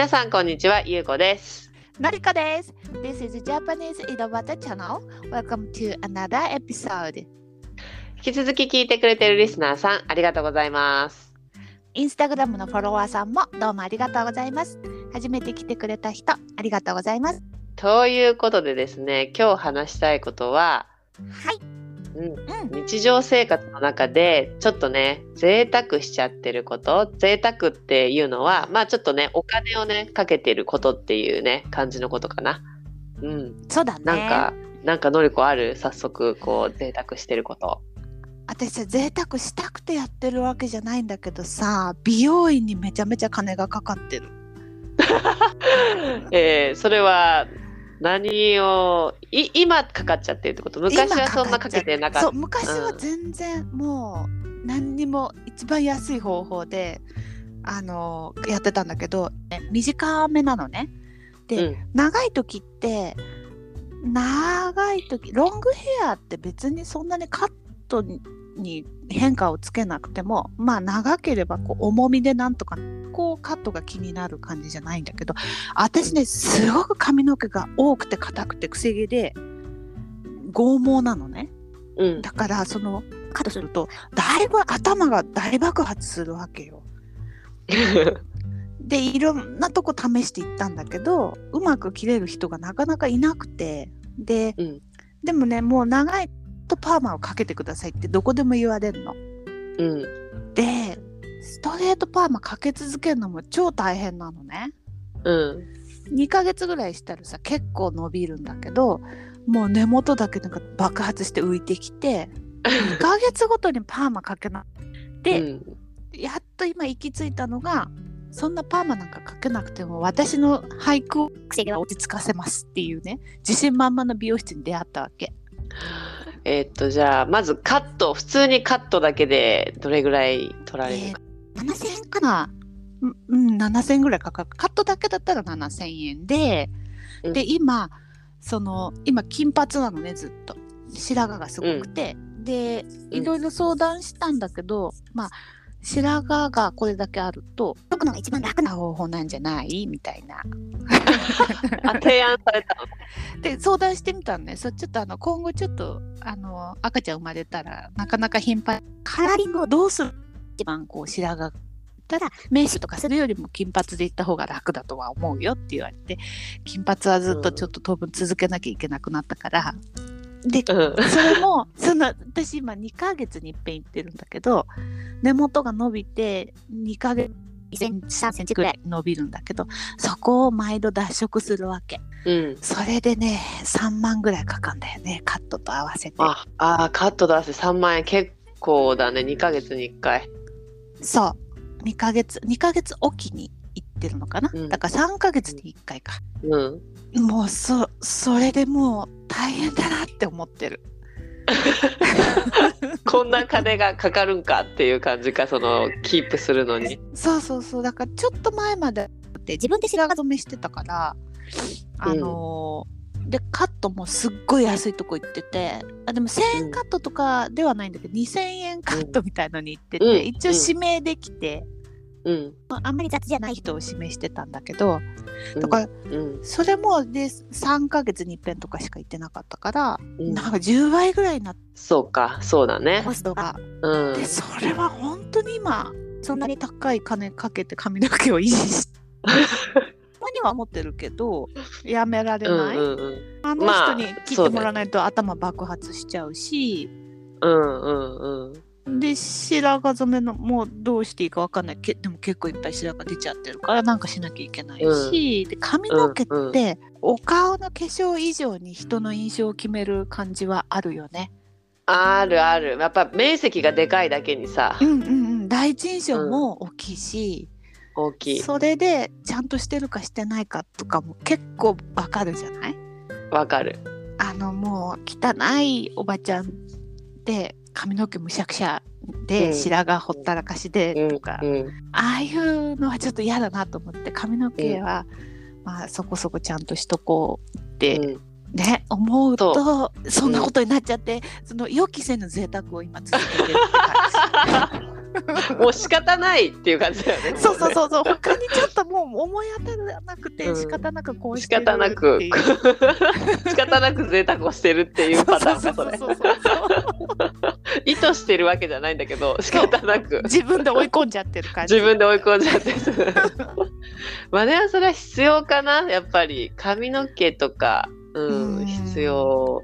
皆さんこんにちは、ゆうこです。のりこです。This is Japanese Idobata Channel. Welcome to another episode. 引き続き聞いてくれてるリスナーさん、ありがとうございます。インスタグラムのフォロワーさんもどうもありがとうございます。初めて来てくれた人、ありがとうございます。ということでですね、今日話したいことは、はい。うん、うん。日常生活の中でちょっとね、贅沢しちゃってること、贅沢っていうのは、まあちょっとね、お金をね、かけてることっていうね、感じのことかな。うん、そうだね。なんか、なんかのりこある？早速、こう、贅沢してること。私さ、贅沢したくてやってるわけじゃないんだけどさ、美容院にめちゃめちゃ金がかかってる。えー、それは何をい今かかっちゃってるってこと？昔はそんなかけてなかっそう、昔は全然もう何にも一番安い方法で、あのやってたんだけど、ね短めなのね。た。で、うん長い時って長い時ロングヘアって別にそんなにカットにに変化をつけなくてもまあ長ければこう重みでなんとかこうカットが気になる感じじゃないんだけど私ねすごく髪の毛が多くて硬くてくせ毛で剛毛なのね。うん。だからそのカットするとだいぶ頭が大爆発するわけよ。でいろんなとこ試していったんだけどうまく切れる人がなかなかいなくて。で、うん。でもねもう長いとパーマをかけてくださいってどこでも言われるの。うんでストレートパーマかけ続けるのも超大変なのね。うん2ヶ月ぐらいしたらさ結構伸びるんだけどもう根元だけなんか爆発して浮いてきて 2ヶ月ごとにパーマかけなで、うんやっと今行き着いたのがそんなパーマなんかかけなくても私の俳句を落ち着かせますっていうね自信満々の美容室に出会ったわけ えーっとじゃあまずカット。普通にカットだけでどれぐらい取られるか、7000円かな？うんうん7000円ぐらいかかる。カットだけだったら7000円で、うん。で今その今金髪なのねずっと。白髪がすごくて、でうん。いろいろ相談したんだけど、まあ白髪がこれだけあると解くのが一番楽な方法なんじゃない？みたいな。あ提案されたの？で相談してみたのね。そうちょっとあの今後ちょっとあの赤ちゃん生まれたらなかなか頻繁に。カラーリングをどうする？一番こう白髪。たらメイクとかするよりも金髪でいった方が楽だとは思うよって言われて。金髪はずっとちょっと当分続けなきゃいけなくなったから、でうん。それもその私今2ヶ月にいっぺん行ってるんだけど根元が伸びて2ヶ月2センチ3センチぐらい伸びるんだけどそこを毎度脱色するわけ。うん。それでね3万ぐらいかかんだよねカットと合わせて。ああーカット出して3万円結構だね2ヶ月に1回。そう。2ヶ月2ヶ月おきに行ってるのかな、うん。だから3ヶ月に1回か。うんもうそそれでもう大変だなって思ってる。こんな金がかかるんかっていう感じかその キープするのに。そうそうそう。だからちょっと前までって自分で白髪染めしてたからあのーでカットもすっごい安いとこ行っててあでも1000円カットとかではないんだけど、2000円カットみたいのに行ってて、うん。一応指名できて、うんあんまり雑じゃない人を指名してたんだけどうん。だからうん。それもで3ヶ月に一遍とかしか行ってなかったから、うん。なんか10倍ぐらいになってそうかそうだね。コストが。うん。でそれは本当に今そんなに高い金かけて髪の毛を維持して。には思ってるけどやめられない、うんうんうん。あのまあ人に切ってもらわないと頭爆発しちゃうし、うんうんうんで白髪染めのもうどうしていいかわかんない。けでも結構いっぱい白髪出ちゃってるからなんかしなきゃいけないし、で髪の毛って、うんうん。お顔の化粧以上に人の印象を決める感じはあるよね。あるある。やっぱ面積がでかいだけにさ。うんうんうん。第一印象も大きいし、大きい。それでちゃんとしてるかしてないかとかも結構わかるじゃない？わかる。あのもう汚いおばちゃんで髪の毛むしゃくしゃで、うん。白髪ほったらかしでうん。とか、うん。ああいうのはちょっと嫌だなと思って髪の毛は、まあそこそこちゃんとしとこうって、うん。ね思うとそんなことになっちゃって、その予期せぬ贅沢を今続けてるって感じ。もう仕方ないっていう感じだよね。そうそうそうそう。他にちょっともう思い当たらなくてうん。仕方なくこうし仕てる方なくっていう。仕方なく。贅沢をしてるっていうパターンかそれそう。そうそうそう意図してるわけじゃないんだけど仕方なく。自分で追い込んじゃってる感じ。自分で追い込んじゃって まあでもそれは必要かなやっぱり。髪の毛とかうんうん。必要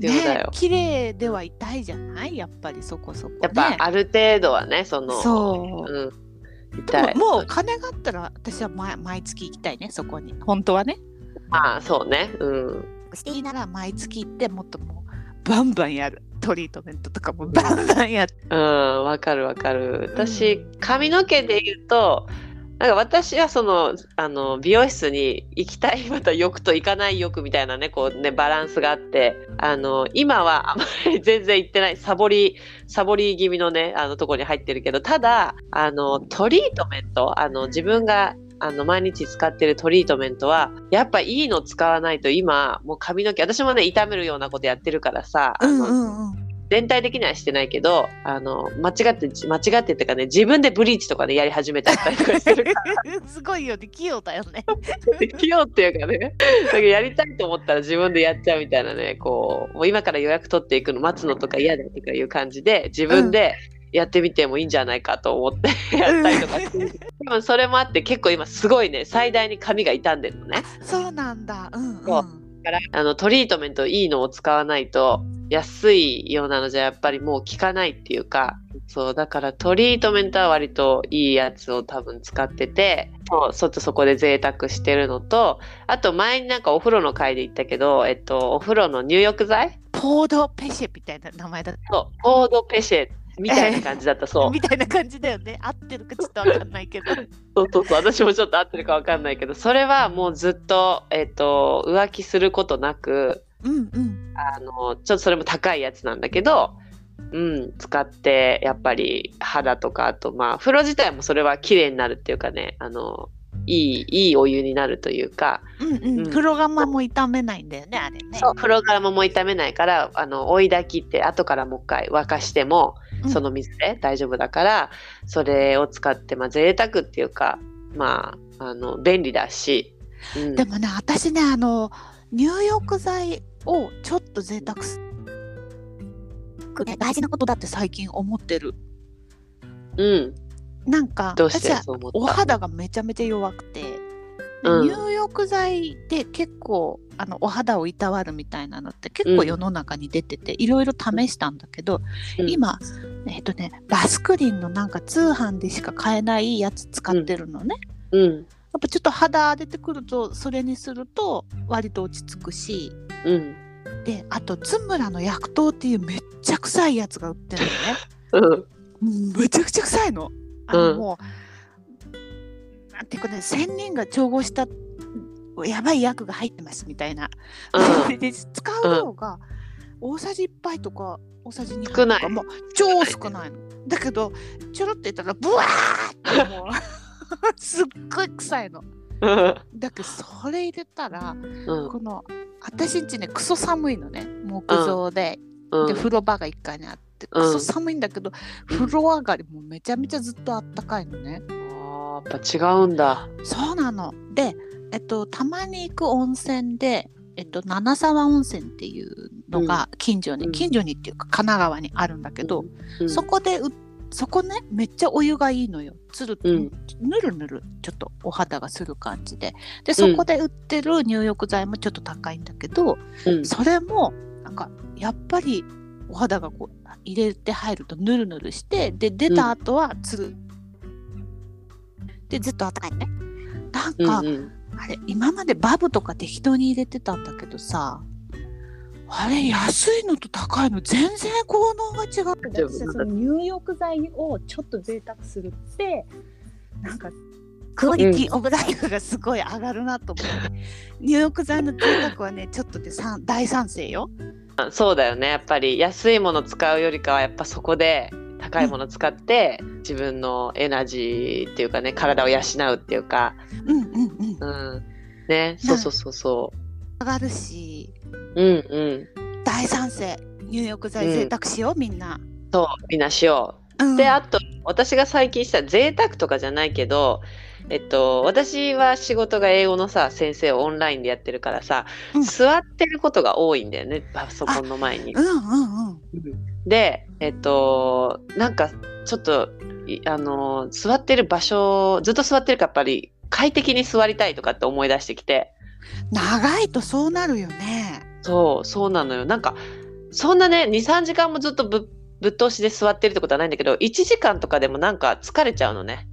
必要だよ、ね綺麗ではいたいじゃない？やっぱりそこそこ、ね、やっぱある程度はねそのそう。うん。で痛い。ももう金があったら私は毎毎月行きたいねそこに。本当はね。まあそうね。うん。していいなら毎月行ってもっともうバンバンやる。トリートメントとかもバンバンやってうん。わかるわかる。私髪の毛で言うとなんか私はそのあの美容室に行きたいまた欲と行かない欲みたいなねこうねバランスがあってあの今はあまり 全然行ってないサボりサボり気味のねあのとこに入ってるけどただあのトリートメントあの自分があの毎日使ってるトリートメントはやっぱいいの使わないと今もう髪の毛私もね傷めるようなことやってるからさあの、んうん。全体的にはしてないけどあの間違って間違ってってかね自分でブリーチとかでやり始めちゃったりとかしてるか すごいよね。器用だよね。ら 器用っていうかね。だからやりたいと思ったら自分でやっちゃうみたいなねこうもう今から予約取っていくの待つのとか嫌だとかいう感じで自分でやってみてもいいんじゃないかと思ってやったりとかしてる。でもそれもあって結構今すごいね最大に髪が傷んでるのね。そうなんだ。うん。そうからあのトリートメントいいのを使わないと安いようなのじゃやっぱりもう効かないっていうかそうだからトリートメントは割といいやつを多分使っててそうちょっとそこで贅沢してるのとあと前になんかお風呂の回で言ったけど、えっと、お風呂の入浴剤？ポードペシェみたいな名前だそうコードペシェみたいな感じだったそう。みたいな感じだよね。合ってるかちょっとわかんないけど。そうそうそう私もちょっと合ってるかわかんないけど。それはもうずっと、えっと、浮気することなくうんうん。あのちょっとそれも高いやつなんだけど、うん、使ってやっぱり肌とかあとまあ風呂自体もそれは綺麗になるっていうかねあのいいいいお湯になるというか。うんうん、うん。風呂釜も傷めないんだよねあれね。そう。風呂からももう傷めないからあの追い炊きって後からもう一回沸かしてもうん。その水で大丈夫だから、それを使ってまあ贅沢っていうかまああの便利だし、うん、でもね私ねあの入浴剤をちょっと贅沢すね大事なことだって最近思ってる。うん、なんか私はお肌がめちゃめちゃ弱くて、でうん。入浴剤で結構あのお肌をいたわるみたいなのって結構世の中に出てて、いろいろ試したんだけど、うん。今えっ、とねラスクリンのなんか通販でしか買えないやつ使ってるのね、うん。やっぱちょっと肌出てくるとそれにすると割と落ち着くし。うん。であとツムラの薬湯っていうめっちゃ臭いやつが売ってるのね。うん。めちゃくちゃ臭いの。あの、うんもうなんていうかね仙人が調合したやばい薬が入ってますみたいな。うん。で使う量が大さじ1杯とか大さじ2少ない杯とかもう超少ないの。だけどちょろって言ったらブワーってもう すっごい臭いの。だけどそれ入れたらうん。この私んちねクソ寒いのね。木造で,、うん。で風呂場が1階にあってうん。クソ寒いんだけど、風呂上がりもめちゃめちゃずっとあったかいのね。あーやっぱ違うんだ。そうなの。で、えっと、たまに行く温泉で、えっと、七沢温泉っていうのが近所に、うん。近所にっていうか神奈川にあるんだけど、うん。そこでうそこねめっちゃお湯がいいのよ。つる、うん。ぬるぬるちょっとお肌がする感じで。でそこで売ってる入浴剤もちょっと高いんだけど、うん。それもなんかやっぱりお肌がこう入れて入るとぬるぬるしてで出た後はつる、でずっと暖かいのね。なんか、うんうん。あれ今までバブとか適当に入れてたんだけどさあれ安いのと高いの全然効能が違う大丈夫。私その入浴剤をちょっと贅沢するってなんかクオリティオブライフがすごい上がるなと思って、入浴剤の贅沢はねちょっとでさん大賛成よ。あそうだよね。やっぱり安いもの使うよりかはやっぱそこで高いもの使って自分のエナジーっていうかね体を養うっていうか、うんうんうん。うん、ね。そうそうそうそ上がるし。ううんうん。大賛成。入浴剤贅沢しよう、みんな、そうみんなしよう。ん。うであと私が最近した贅沢とかじゃないけど、えっと、私は仕事が英語のさ先生をオンラインでやってるからさ、うん座ってることが多いんだよねパソコンの前にう。んうんうんでえっとなんかちょっといあの座ってる場所ずっと座ってるからやっぱり快適に座りたいとかって思い出してきて長いとそうなるよね。そうそうなのよなんかそんなね23時間もずっとぶぶっ通しで座ってるってことはないんだけど1時間とかでもなんか疲れちゃうのね。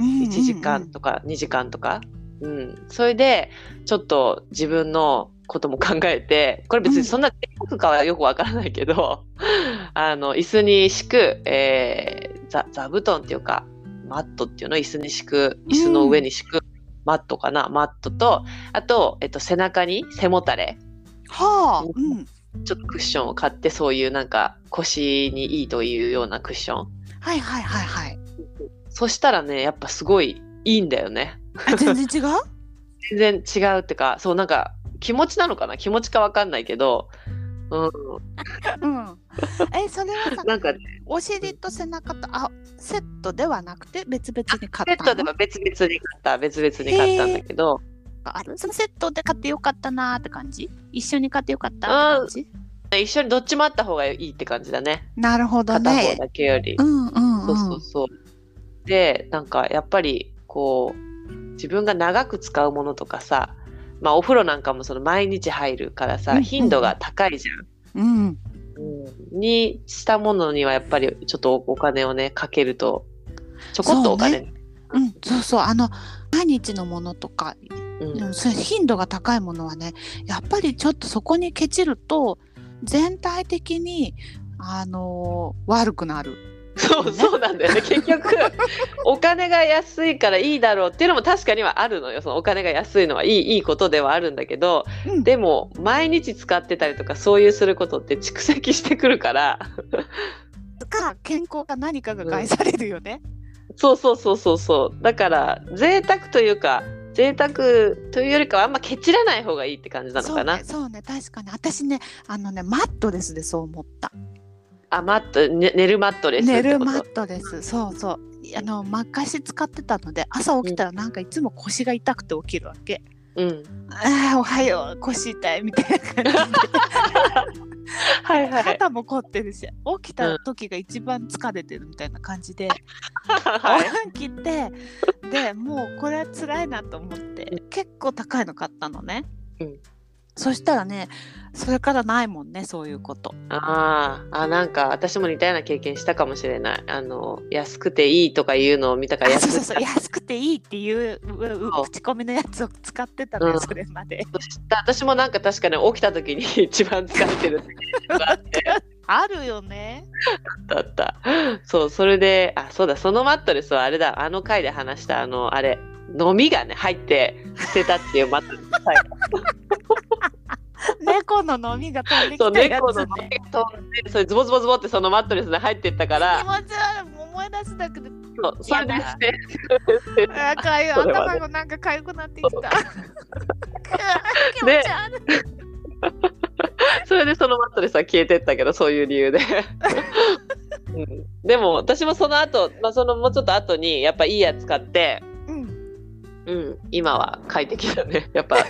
1 1時間とか2時間とか、うん、それでちょっと自分のことも考えてこれ別にそんな贅沢かはよくわからないけど、あの椅子に敷く、えー座座布団っていうかマットっていうの？椅子に敷く椅子の上に敷くマットかな、マットとあと、えっと、背中に背もたれ。はあ、うん、ちょっとクッションを買ってそういうなんか腰にいいというようなクッション。はいはいはいはい。そしたらねやっぱすごいいいんだよね。あ全然違う？全然違うってかそうなんか気持ちなのかな？気持ちかわかんないけど、うん、うん。えそれはさ なんかお尻と背中とあセットではなくて別々に買セッったの？トでは別々に買った別々に買ったんだけど。ある？そのセットで買ってよかったなーって感じ？一緒に買ってよかったって感じ？一緒にどっちもあった方がいいって感じだね。なるほど片方ね。だけより、うんうんうん。そうそうそうでなんかやっぱりこう自分が長く使うものとかさまあお風呂なんかもその毎日入るからさ、頻度が高いじゃん。うん。うん。にしたものにはやっぱりちょっとお金をねかけるとちょこっとお金、ね。うん、そうそう。あの毎日のものとか、うん。うん、そ頻度が高いものはねやっぱりちょっとそこにケチると全体的にあのー悪くなる。そうそうなんだよね。結局 お金が安いからいいだろうっていうのも確かにはあるのよ。そのお金が安いのはいいいいことではあるんだけどうん、でも毎日使ってたりとかそういうすることって蓄積してくるから。か健康か何かが害されるよね。そうそうそうそうそう。だから贅沢というか贅沢というよりかはあんまケチらない方がいいって感じなのそうかな、ねそうね。確かに。私ねあのねマットレスでそう思った。あマット、ね、寝るマットレス寝るマットレスそうそう。あの昔使ってたので朝起きたらなんかいつも腰が痛くて起きるわけ。うん。ああおはよう腰痛いみたいな感じで。はいはい。肩も凝ってるし起きた時が一番疲れてるみたいな感じで、はい。起きてでもうこれは辛いなと思って結構高いの買ったのね、うんそしたらねそれからないもんねそういうこと。あーあなんか私も似たような経験したかもしれない。あの安くていいとかいうのを見たから安くて。いいっていう口コミのやつを使ってたのよ、うん。それまで。私もなんか確かに起きた時に一番疲れてる あるよね。だった。そうそれであそうだそのマットレスはあれだ。あの回で話したあのあれ飲みがね入って捨てたっていうマットレス最後。猫の飲みが飛んできたや猫の飲みが飛んでそれズボズボズボってそのマットレスに入ってったから。気持ち悪い。思い出すだけでそうそれでやだ捨てあかゆ頭がなんか痒くなってきた。気持でち悪い。それでそのマットレスは消えてったけどそういう理由で、うん、でも私もその後、まあそのもうちょっと後にやっぱいいやつ買ってうんうん、今は快適だね。やっぱ、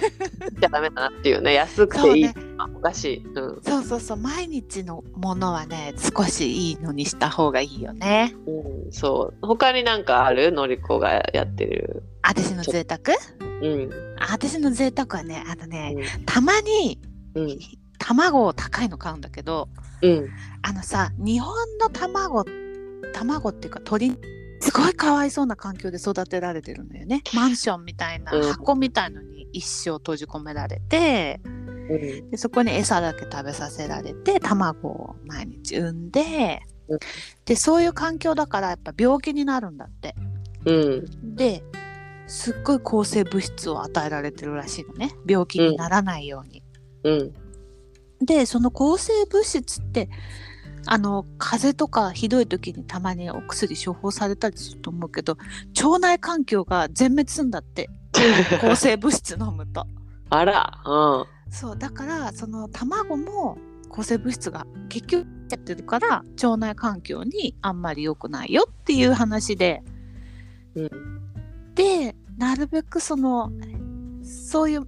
じゃダメだなっていうね、安くていいそうのはおかしい。うん。そうそうそう毎日のものはね少しいいのにした方がいいよねうん、そう。他になんかある？のりこがやってる。私の贅沢？うん。あ私の贅沢はねあのねうたまにん。うん。卵を高いの買うんだけどうん。あのさ日本の卵卵っていうか鳥すごいかわいそうな環境で育てられてるんだよねマンションみたいなうん箱みたいのに一生閉じ込められてうん。でそこに餌だけ食べさせられて卵を毎日産んでうんでそういう環境だからやっぱ病気になるんだってうん。ですっごい抗生物質を与えられてるらしいのね病気にならないように。うん。でその抗生物質ってあの風邪とかひどい時にたまにお薬処方されたりすると思うけど腸内環境が全滅するんだって 抗生物質飲むと。あら。うん。そうだからその卵も抗生物質が結局ちゃってるから腸内環境にあんまり良くないよっていう話で、うんでなるべくそのそういう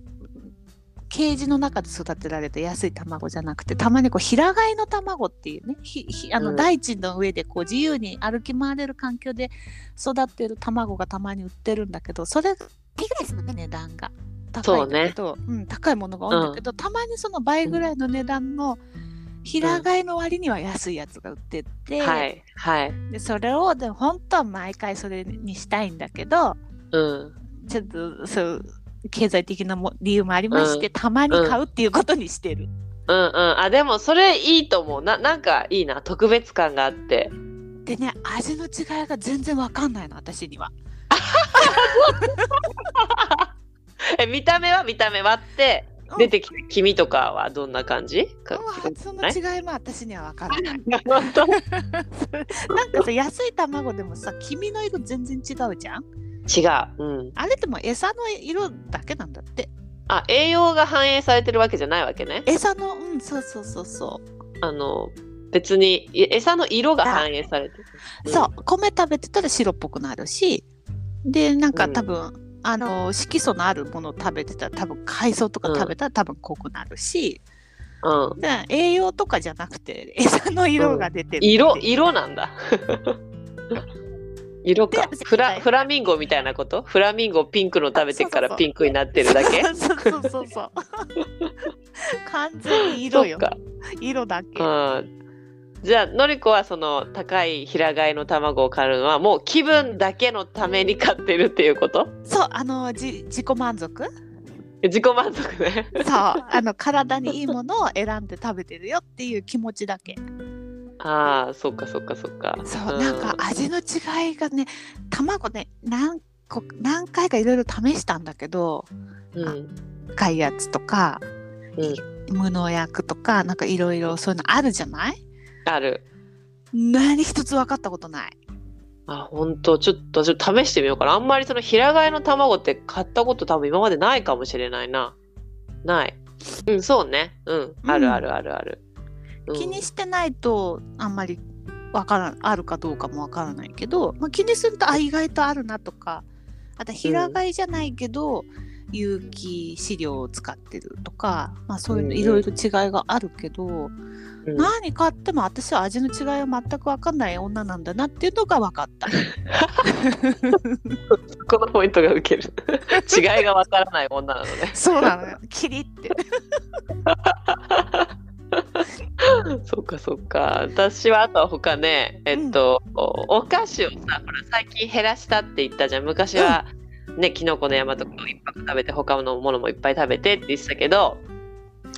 ケージの中で育てられた安い卵じゃなくてたまにこう平飼いの卵っていうねひひあのうん。大地の上でこう自由に歩き回れる環境で育ってる卵がたまに売ってるんだけどそれがいくらですもんね値段が高いんだけどう、ん、高いものが多いんだけど、たまにその倍ぐらいの値段の平飼いの割には安いやつが売ってて、はいはい。でそれをでも本当は毎回それにしたいんだけどうん。ちょっとそう経済的なも理由もありまして、うん。たまに買うっていうことにしてる。うん。うん。あでもそれいいと思う。ななんかいいな。特別感があって。でね味の違いが全然わかんないの私には。え見た目は？見た目割ってうん。出てきた黄身とかはどんな感じ？かうん。その違いも私にはわからない。なんかさ安い卵でもさ黄身の色全然違うじゃん？違う、うん、あれってもう餌の色だけなんだって。あ栄養が反映されてるわけじゃないわけね。餌のうんそうそうそうそう。あの別にい餌の色が反映されてる。そう。米食べてたら白っぽくなるしでなんかうん。多分、あの色素のあるものを食べてたら多分海藻とか食べたら多分濃くなるし、うん。で栄養とかじゃなくて餌の色が出てる、色色なんだ色か。でフラフラミンゴみたいなこと？フラミンゴピンクの食べてからピンクになってるだけ？そうそうそうそう。完全に色よ。色だけ。うん。じゃあのりこはその高い平飼いの卵を買うのはもう気分だけのために買ってるっていうこと？そうあのじ自己満足？自己満足ね。そうあの 体にいいものを選んで食べてるよっていう気持ちだけああそっかそっかそっか。そう、ん。なんか味の違いがね卵ね何個何回かいろいろ試したんだけどうん。高いやつとかうん。無農薬とかなんかいろいろそういうのあるじゃない？ある。何一つ分かったことない。あ本当。ちょっとちょっと試してみようかな。あんまりその平飼いの卵って買ったこと多分今までないかもしれないな。ない。うんそうね。うん。あるあるあるある、うん気にしてないとあんまりわからんあるかどうかもわからないけど、まあ、気にするとあ意外とあるなとかあと平飼いじゃないけど、有機飼料を使ってるとか、まあ、そういうのうんいろいろ違いがあるけど、うん何買っても私は味の違いは全く分かんない女なんだなっていうのが分かった。このポイントが受ける 違いがわからない女なのね そうなのよ。キリって。そっかそっか。私はあとは他ねえっと、おお菓子をさほら最近減らしたって言ったじゃん。昔は、ねきのこの山とかをいっぱい食べて他のものもいっぱい食べてって言ってたけど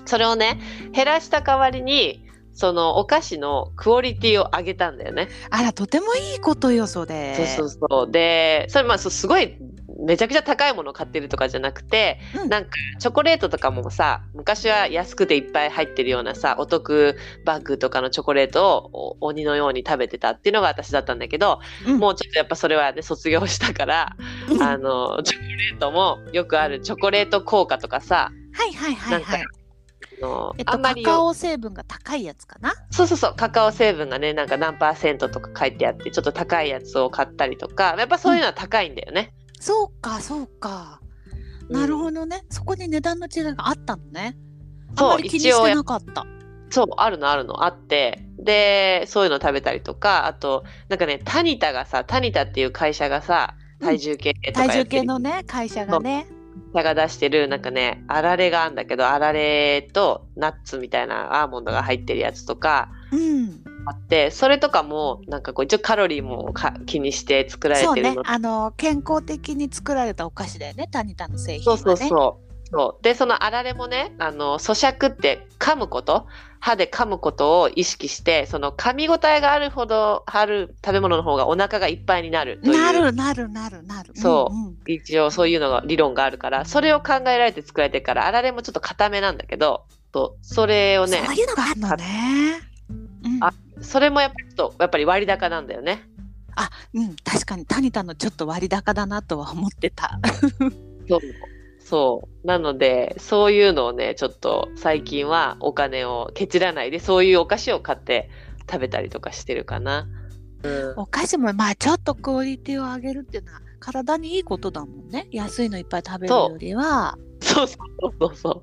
それをね減らした代わりにそのお菓子のクオリティを上げたんだよね。あら、とてもいいことよ、それ。そうそうそう。でそれまあすごいめちゃくちゃ高いものを買ってるとかじゃなくて、うんなんかチョコレートとかもさ昔は安くていっぱい入ってるようなさお得バッグとかのチョコレートをお鬼のように食べてたっていうのが私だったんだけど、うんもうちょっとやっぱそれはね卒業したから、うんあのチョコレートもよくあるチョコレート効果とかさはいはいはいはい。あのえっと、あんまりカカオ成分が高いやつかな？そうそうそうカカオ成分がねなんか何パーセントとか書いてあってちょっと高いやつを買ったりとかやっぱそういうのは高いんだよね。そうか、そうか。なるほどね。そこに値段の違いがあったのね。あんそうまり気にしてなかった。そうあるのあるのあってでそういうの食べたりとかあとなんかねタニタがさタニタっていう会社がさ体重計とか体重やってる計のね、会社がね。会社が出してるなんかねあられがあるんだけどあられとナッツみたいなアーモンドが入ってるやつとかうん。あってそれとかもなんかこう一応カロリーもか気にして作られそうねてるの。あの、健康的に作られたお菓子だよね、タニタの製品はね。そうそうそう。そうでそのあられもねあの咀嚼って噛むこと？歯で噛むことを意識してその噛み応えがあるほどある食べ物の方がお腹がいっぱいになるというなるなるなるなる。そううんうん一応そういうのが理論があるからそれを考えられて作られてるからあられもちょっと固めなんだけどそうそれをねそういうのがあるのね。うんあそれもやっぱりとやっぱり割高なんだよね。あ、うん、確かにタニタのちょっと割高だなとは思ってた。そうそうなのでそういうのをねちょっと最近はお金をケチらないでそういうお菓子を買って食べたりとかしてるかな。うん、お菓子もまあちょっとクオリティを上げるっていうのは体にいいことだもんね安いのいっぱい食べるよりはそうそうそうそう。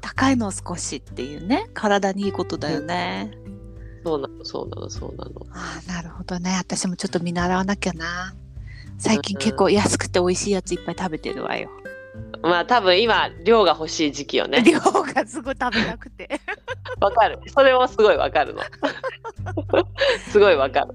高いのを少しっていうね体にいいことだよね、そうなの、そうなの、そうなの。ああなるほどね私もちょっと見習わなきゃな最近結構安くて美味しいやついっぱい食べてるわよまあ多分今、量が欲しい時期よね。量がすごい食べなくてわかる。それもすごいわかるの。すごいわかる。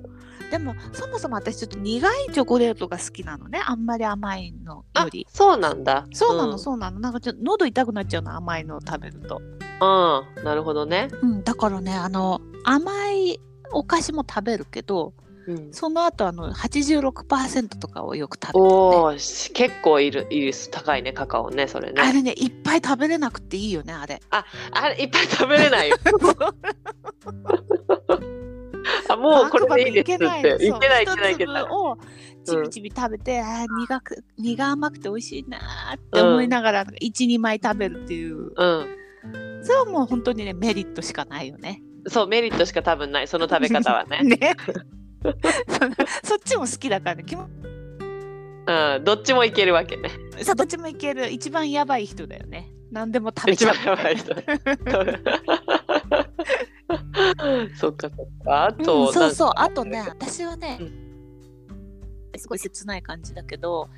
でもそもそも私ちょっと苦いチョコレートが好きなのねあんまり甘いのよあり、そうなんだ。そうなの、んそうなのなんかちょっと喉痛くなっちゃうの甘いのを食べるとうん、なるほどね。うんだからねあの甘いお菓子も食べるけどうん、その後あの86%とかをよく食べて、ね、お結構いる、いる、高いね、カカオね、それね。あれねいっぱい食べれなくていいよねあれあれ、いっぱい食べれないよ。あ、もうこれでいいですって。いけない、いけない、いけない。一粒をちびちび食べて、あー苦く苦甘くて美味しいなーって思いながら12、枚食べるっていううん。それはもう本当にねメリットしかないよね。そう、メリットしか多分ない、その食べ方はね。ね そそっちも好きだからねうん、どっちもいけるわけね。さどっちもいける一番やばい人だよね何でも食べ一ちゃう番やばい人。そっかそっか。あと、うん、そうそうあとね私はね、すごい切ない感じだけど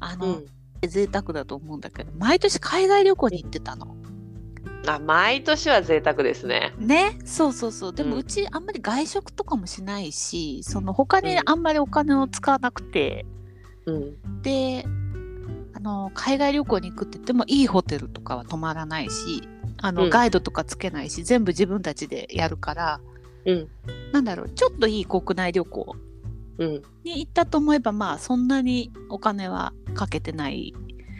あの、うん。贅沢だと思うんだけど毎年海外旅行に行ってたの。あ、毎年は贅沢ですね。ね。そうそうそう。でもうちあんまり外食とかもしないしその他にうん。あんまりお金を使わなくて、うん。であの海外旅行に行くって言ってもいいホテルとかは泊まらないしあの、うん。ガイドとかつけないし全部自分たちでやるから。うん。なんだろう。ちょっといい国内旅行うん。に行ったと思えばまあそんなにお金はかけてない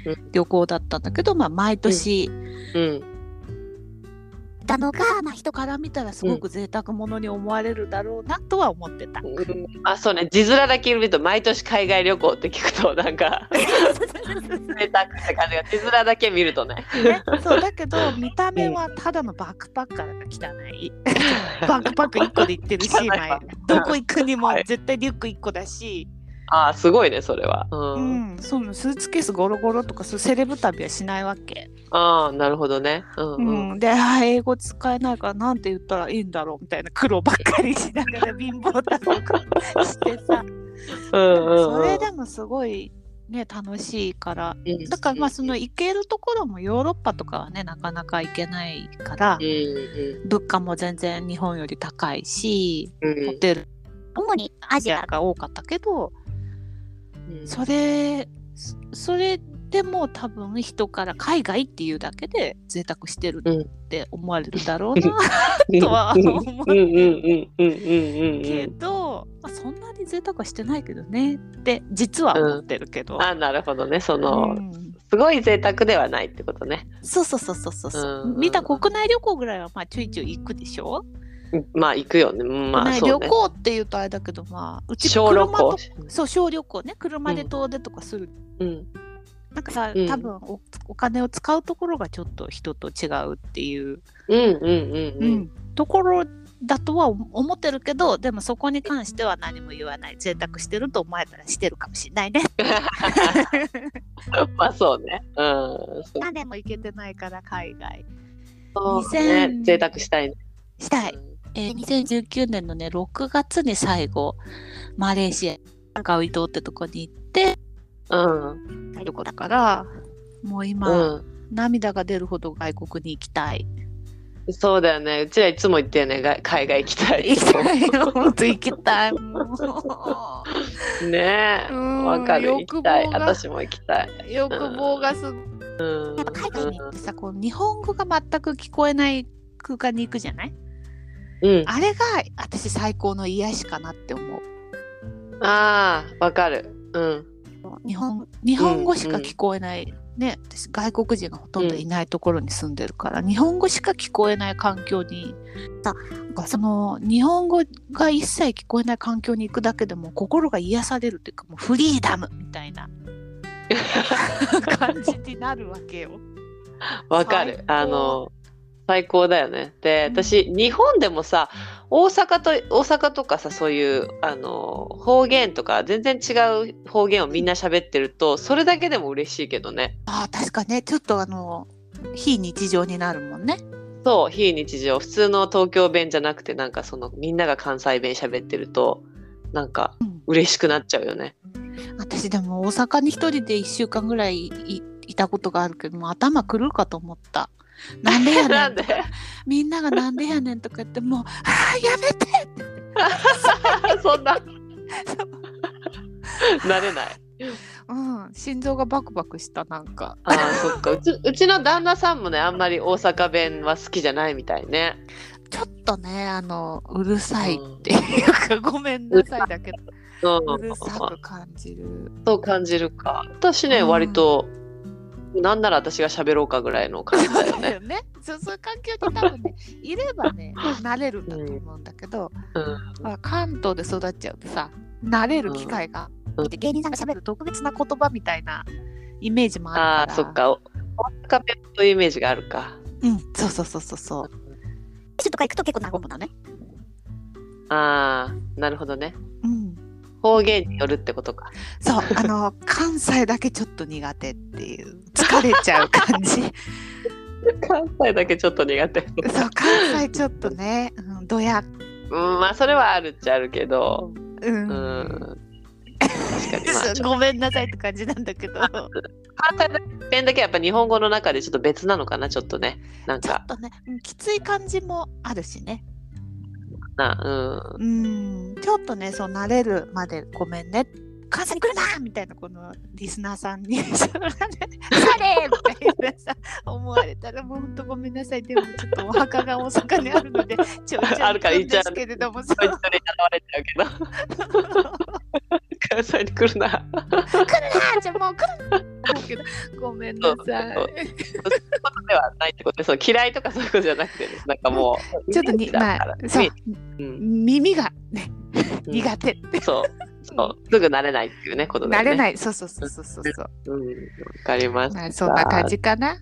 うん。旅行だったんだけど、まあ毎年、うん。だのが、まあ、人から見たらすごく贅沢者に思われるだろうなとは思ってた。あ、そうね。字面だけ見ると、毎年海外旅行って聞くと、なんか、贅沢って感じが、字面だけ見るとね。ね、そう だけど見た目はただのバックパッカーだから汚い。バックパック1個で行ってるしどこ行くにもはい絶対リュック1個だし、あ、すごいね、それは。う。うん。ん、そのスーツケースゴロゴロとかそうセレブ旅はしないわけ、ああ、なるほどね。うんううん。ん、で英語使えないからなんて言ったらいいんだろうみたいな苦労ばっかりしながら貧乏だとかしてさ。うんうん。それでもすごいね楽しいから。うん。だからまあその行けるところもヨーロッパとかはねなかなか行けないからうんうん。物価も全然日本より高いしうん。ホテル主にアジアが多かったけどうん。それそそれでも多分人から海外っていうだけで贅沢してるって思われるだろうなとは思う。うんうんうんうんうんうんけど、まあ、そんなに贅沢はしてないけどねって実は思ってるけど。あなるほどね。その、うん。すごい贅沢ではないってことね。そうそうそうそうそう。そう、うん。みんな国内旅行ぐらいはまあちょいちょい行くでしょ、まあ行くよね。まあ国内そうね。旅行っていうとあれだけどまあうち小旅車と行そう小旅行ね。車で遠出とかする、うん。なんかさうん。多分おお金を使うところがちょっと人と違うっていう、うんうんうんううん。んところだとは思ってるけどでもそこに関しては何も言わない。贅沢してると思われたらしてるかもしれないね。まあそうね。うん。何年も行けてないから海外。そう2000ね贅沢したいね。したい。えー2019年のね6月に最後マレーシアガウイ島ってとこに行ってうん。旅行だからもう今、うん。涙が出るほど外国に行きたい。そうだよね。うちらいつも言ってよね。が海外行きたい。行きたいよ。本当行きたい。もねえ。うんわかる。行きたい。私も行きたい。う欲望がす。うん。やっぱ海外に行ってさこう日本語が全く聞こえない空間に行くじゃない？うん。あれが私最高の癒しかなって思う。ああわかる。うん。日本日本語しか聞こえない、ね私外国人がほとんどいないところに住んでるから、日本語しか聞こえない環境にさその日本語が一切聞こえない環境に行くだけでも心が癒されるっていうかもうフリーダムみたいな 感じになるわけよ。わかる。あの最高だよね。で私、日本でもさ大阪と大阪とかさそういうあの方言とか全然違う方言をみんな喋ってるとそれだけでも嬉しいけどね。あー確かね。ちょっとあの非日常になるもんね。そう非日常。普通の東京弁じゃなくてなんかそのみんなが関西弁喋ってるとなんかうん。嬉しくなっちゃうよね。私でも大阪に一人で1週間ぐらいいいたことがあるけどもう頭狂うかと思った。なんでやねんなんで？みんながなんでやねんとか言ってもう「あーやめて!」って。そんな。なれない。うん、心臓がバクバクしたなんか。ああそっか。うちうちの旦那さんもねあんまり大阪弁は好きじゃないみたいね。ちょっとねあのうるさいっていうか、ごめんなさいだけど。ううるさく感じる。そう感じるか。私ね、うん割となんなら私が喋ろうかぐらいの感じだよね。ね そうそういう環境に多分ねいればね 慣れるんだと思うんだけど、うんまあ、関東で育っちゃうとさ慣れる機会が、うんで芸人さんが喋る特別な言葉みたいなイメージもあるからああそっか。お大阪弁というイメージがあるか。うんそうそうそうそうそうとか行くと結構和むのねああなるほどね。うん方言によるってことか。そうあの関西だけちょっと苦手っていう疲れちゃう感じ 関西だけちょっと苦手。そう関西ちょっとね、うん、どやうんまあそれはあるっちゃあるけど。う、うんん。確かにまあちょっとごめんなさいって感じなんだけど関西弁だけやっぱ日本語の中でちょっと別なのかなちょっとね。なんかちょっとね、うんきつい感じもあるしねなうん。うんちょっとねそう慣れるまでごめんね関西に来るなみたいなこのリスナーさんに「それ!」みたいなさ思われたらもうほんとごめんなさいでもちょっとお墓が大阪にあるのでちょいちょいあるから言っちゃうですけれどもさそいつに現れちゃうけど。関西に来るな。来るなじゃあもう来るなごめんなさい。そうことではないってことで、そう嫌いとかそういうことじゃなくてね、なんかもう、ちょっとにまあそう。うん。耳がねうん。苦手そう、そう、すぐ慣れないっていうね、ことだよね。慣れないそうそうそうそうそうそううん、わかります。まあそんな感じかな？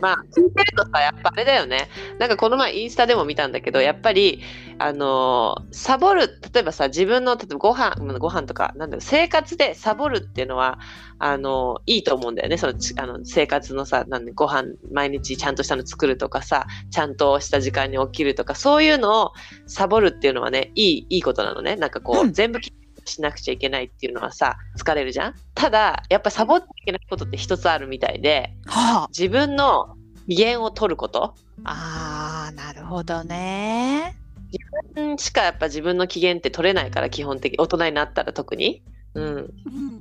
まあ、聞いてるとさ、やっぱあれだよね。なんかこの前インスタでも見たんだけど、やっぱり、あのーサボる、例えばさ、自分の、例えばご飯、うんご飯とか、なんだろう、生活でサボるっていうのは、あのーいいと思うんだよね。その、ちあの生活のさ、なんで、ご飯、毎日ちゃんとしたの作るとかさ、ちゃんとした時間に起きるとか、そういうのをサボるっていうのはね、いい、いいことなのね。なんかこう、うん全部きしなくちゃいけないっていうのはさ、疲れるじゃん？ただ、やっぱサボっちゃいけないことって一つあるみたいで、はあ。自分の機嫌を取ること。あーなるほどね。うんしかやっぱ自分の機嫌って取れないから基本的大人になったら特に。うん、うん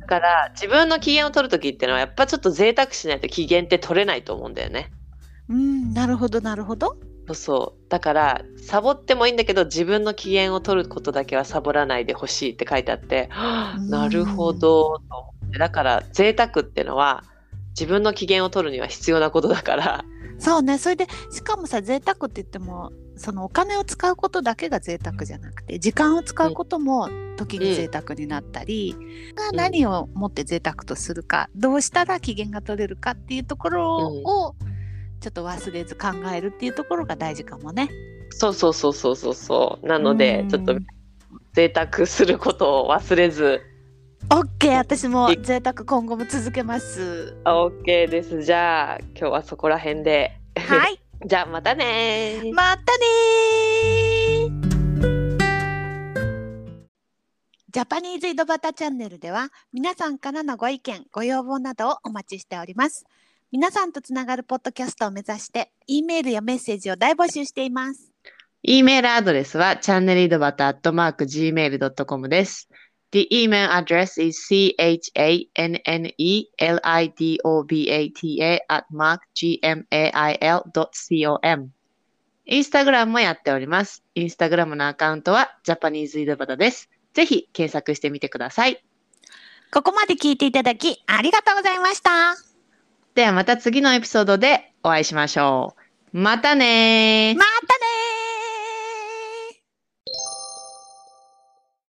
だから自分の機嫌を取る時っていうのはやっぱちょっと贅沢しないと機嫌って取れないと思うんだよね。うんなるほどなるほどそうそう。だからサボってもいいんだけど自分の機嫌を取ることだけはサボらないでほしいって書いてあって、はあうん。なるほどと思って。だから贅沢っていうのは自分の機嫌を取るには必要なことだから。そうね。それでしかもさ贅沢って言ってもそのお金を使うことだけが贅沢じゃなくて時間を使うことも時に贅沢になったり、が何をもって贅沢とするかどうしたら機嫌が取れるかっていうところをちょっと忘れず考えるっていうところが大事かもね。そうそうそうそうそうそう。なのでうん。ちょっと贅沢することを忘れず。OK 私も贅沢今後も続けます。あ OK です。じゃあ今日はそこら辺で。はい。じゃあまたね。ーまたねー。ジャパニーズ井戸端チャンネルでは皆さんからのご意見ご要望などをお待ちしております皆さんとつながるポッドキャストを目指して E メールやメッセージを大募集しています E メールアドレスは channelidobata.gmail.com です。The email address is c-h-a-n-n-e-l-i-d-o-b-a-t-a at mark gmail.com インスタグラムもやっております。インスタグラムのアカウントはジャパニーズ井戸端です。ぜひ検索してみてください。ここまで聞いていただきありがとうございましたではまた次のエピソードでお会いしましょう。またねー。また